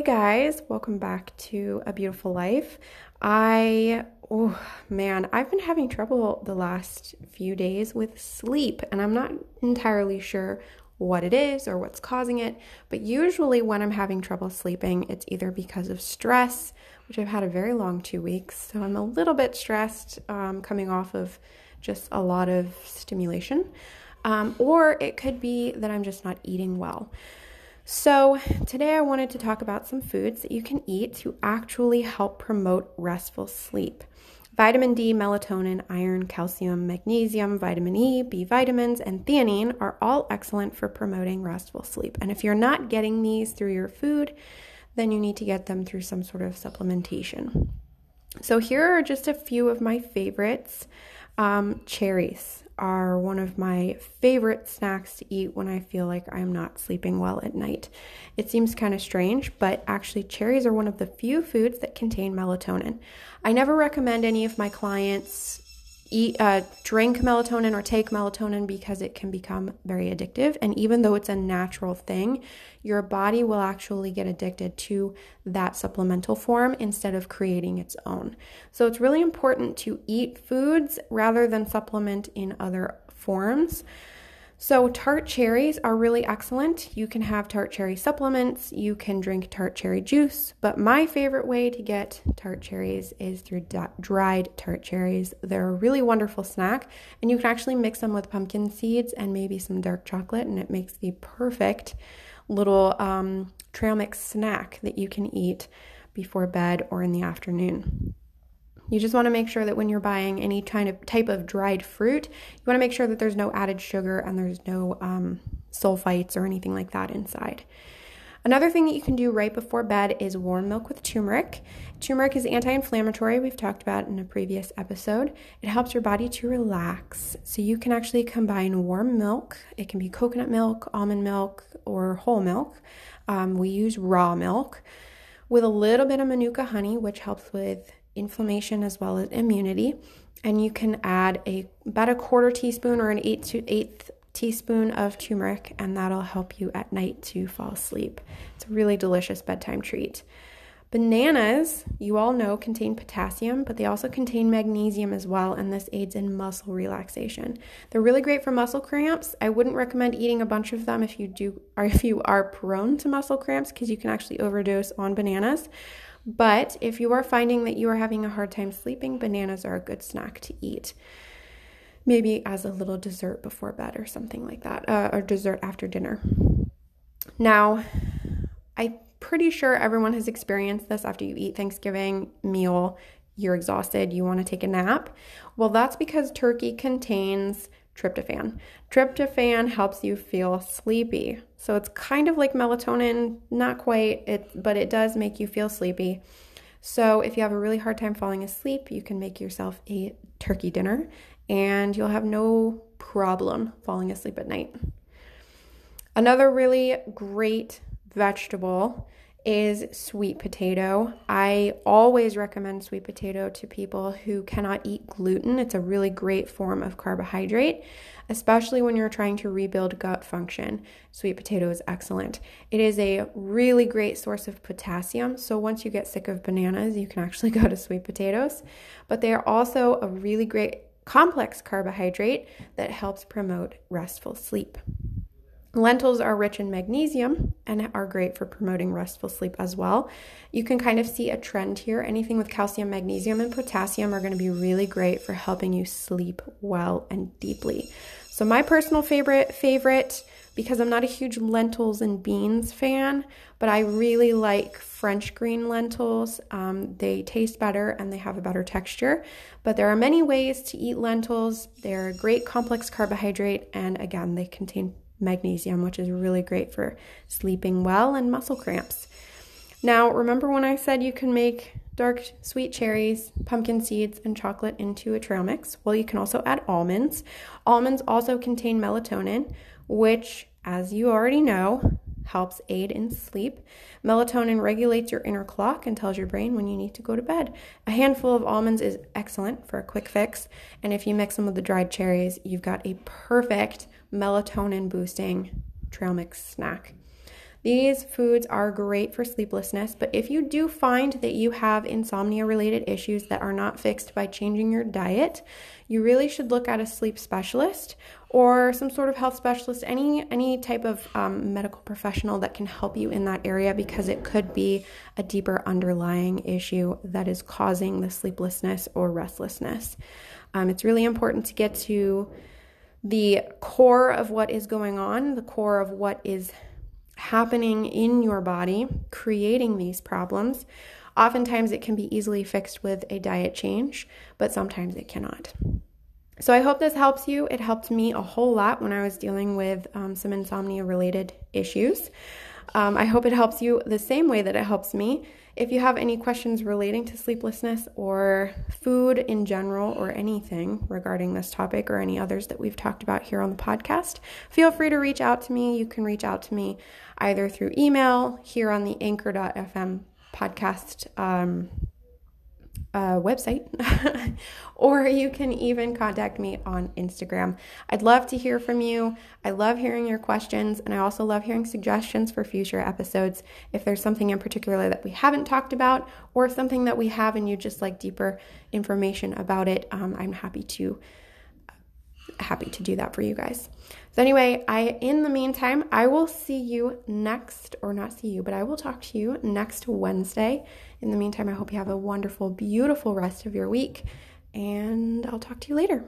Hey guys, welcome back to A Beautiful Life. I, oh man, I've been having trouble the last few days with sleep, and I'm not entirely sure what it is or what's causing it. But usually, when I'm having trouble sleeping, it's either because of stress, which I've had a very long two weeks, so I'm a little bit stressed um, coming off of just a lot of stimulation, um, or it could be that I'm just not eating well. So, today I wanted to talk about some foods that you can eat to actually help promote restful sleep. Vitamin D, melatonin, iron, calcium, magnesium, vitamin E, B vitamins, and theanine are all excellent for promoting restful sleep. And if you're not getting these through your food, then you need to get them through some sort of supplementation. So, here are just a few of my favorites. Um, cherries are one of my favorite snacks to eat when I feel like I'm not sleeping well at night. It seems kind of strange, but actually, cherries are one of the few foods that contain melatonin. I never recommend any of my clients eat uh, drink melatonin or take melatonin because it can become very addictive. And even though it's a natural thing your body will actually get addicted to that supplemental form instead of creating its own. So it's really important to eat foods rather than supplement in other forms so, tart cherries are really excellent. You can have tart cherry supplements, you can drink tart cherry juice, but my favorite way to get tart cherries is through dried tart cherries. They're a really wonderful snack, and you can actually mix them with pumpkin seeds and maybe some dark chocolate, and it makes the perfect little um, trail mix snack that you can eat before bed or in the afternoon. You just want to make sure that when you're buying any kind of type of dried fruit, you want to make sure that there's no added sugar and there's no um, sulfites or anything like that inside. Another thing that you can do right before bed is warm milk with turmeric. Turmeric is anti inflammatory, we've talked about in a previous episode. It helps your body to relax. So you can actually combine warm milk, it can be coconut milk, almond milk, or whole milk. Um, we use raw milk with a little bit of manuka honey, which helps with inflammation as well as immunity. And you can add a about a quarter teaspoon or an eighth to eighth teaspoon of turmeric, and that'll help you at night to fall asleep. It's a really delicious bedtime treat. Bananas, you all know, contain potassium, but they also contain magnesium as well, and this aids in muscle relaxation. They're really great for muscle cramps. I wouldn't recommend eating a bunch of them if you do or if you are prone to muscle cramps because you can actually overdose on bananas. But if you are finding that you are having a hard time sleeping, bananas are a good snack to eat. Maybe as a little dessert before bed or something like that, uh, or dessert after dinner. Now, I'm pretty sure everyone has experienced this after you eat Thanksgiving meal. You're exhausted, you want to take a nap. Well, that's because turkey contains tryptophan. Tryptophan helps you feel sleepy. So it's kind of like melatonin, not quite, it but it does make you feel sleepy. So if you have a really hard time falling asleep, you can make yourself a turkey dinner and you'll have no problem falling asleep at night. Another really great vegetable is sweet potato. I always recommend sweet potato to people who cannot eat gluten. It's a really great form of carbohydrate, especially when you're trying to rebuild gut function. Sweet potato is excellent. It is a really great source of potassium. So once you get sick of bananas, you can actually go to sweet potatoes. But they are also a really great complex carbohydrate that helps promote restful sleep. Lentils are rich in magnesium and are great for promoting restful sleep as well. You can kind of see a trend here. Anything with calcium, magnesium, and potassium are going to be really great for helping you sleep well and deeply. So my personal favorite favorite because I'm not a huge lentils and beans fan, but I really like French green lentils. Um, they taste better and they have a better texture. But there are many ways to eat lentils. They're a great complex carbohydrate, and again, they contain magnesium, which is really great for sleeping well and muscle cramps. Now, remember when I said you can make dark sweet cherries, pumpkin seeds, and chocolate into a trail mix? Well, you can also add almonds. Almonds also contain melatonin, which, as you already know, helps aid in sleep. Melatonin regulates your inner clock and tells your brain when you need to go to bed. A handful of almonds is excellent for a quick fix, and if you mix them with the dried cherries, you've got a perfect melatonin boosting trail mix snack. These foods are great for sleeplessness, but if you do find that you have insomnia related issues that are not fixed by changing your diet, you really should look at a sleep specialist or some sort of health specialist, any any type of um, medical professional that can help you in that area because it could be a deeper underlying issue that is causing the sleeplessness or restlessness. Um, it's really important to get to the core of what is going on, the core of what is happening in your body, creating these problems. Oftentimes, it can be easily fixed with a diet change, but sometimes it cannot. So, I hope this helps you. It helped me a whole lot when I was dealing with um, some insomnia related issues. Um, I hope it helps you the same way that it helps me. If you have any questions relating to sleeplessness or food in general or anything regarding this topic or any others that we've talked about here on the podcast, feel free to reach out to me. You can reach out to me either through email here on the anchor.fm podcast um, uh, website, or you can even contact me on Instagram. I'd love to hear from you. I love hearing your questions, and I also love hearing suggestions for future episodes. If there's something in particular that we haven't talked about, or something that we have and you just like deeper information about it, um, I'm happy to happy to do that for you guys. So anyway, I in the meantime, I will see you next or not see you, but I will talk to you next Wednesday. In the meantime, I hope you have a wonderful, beautiful rest of your week and I'll talk to you later.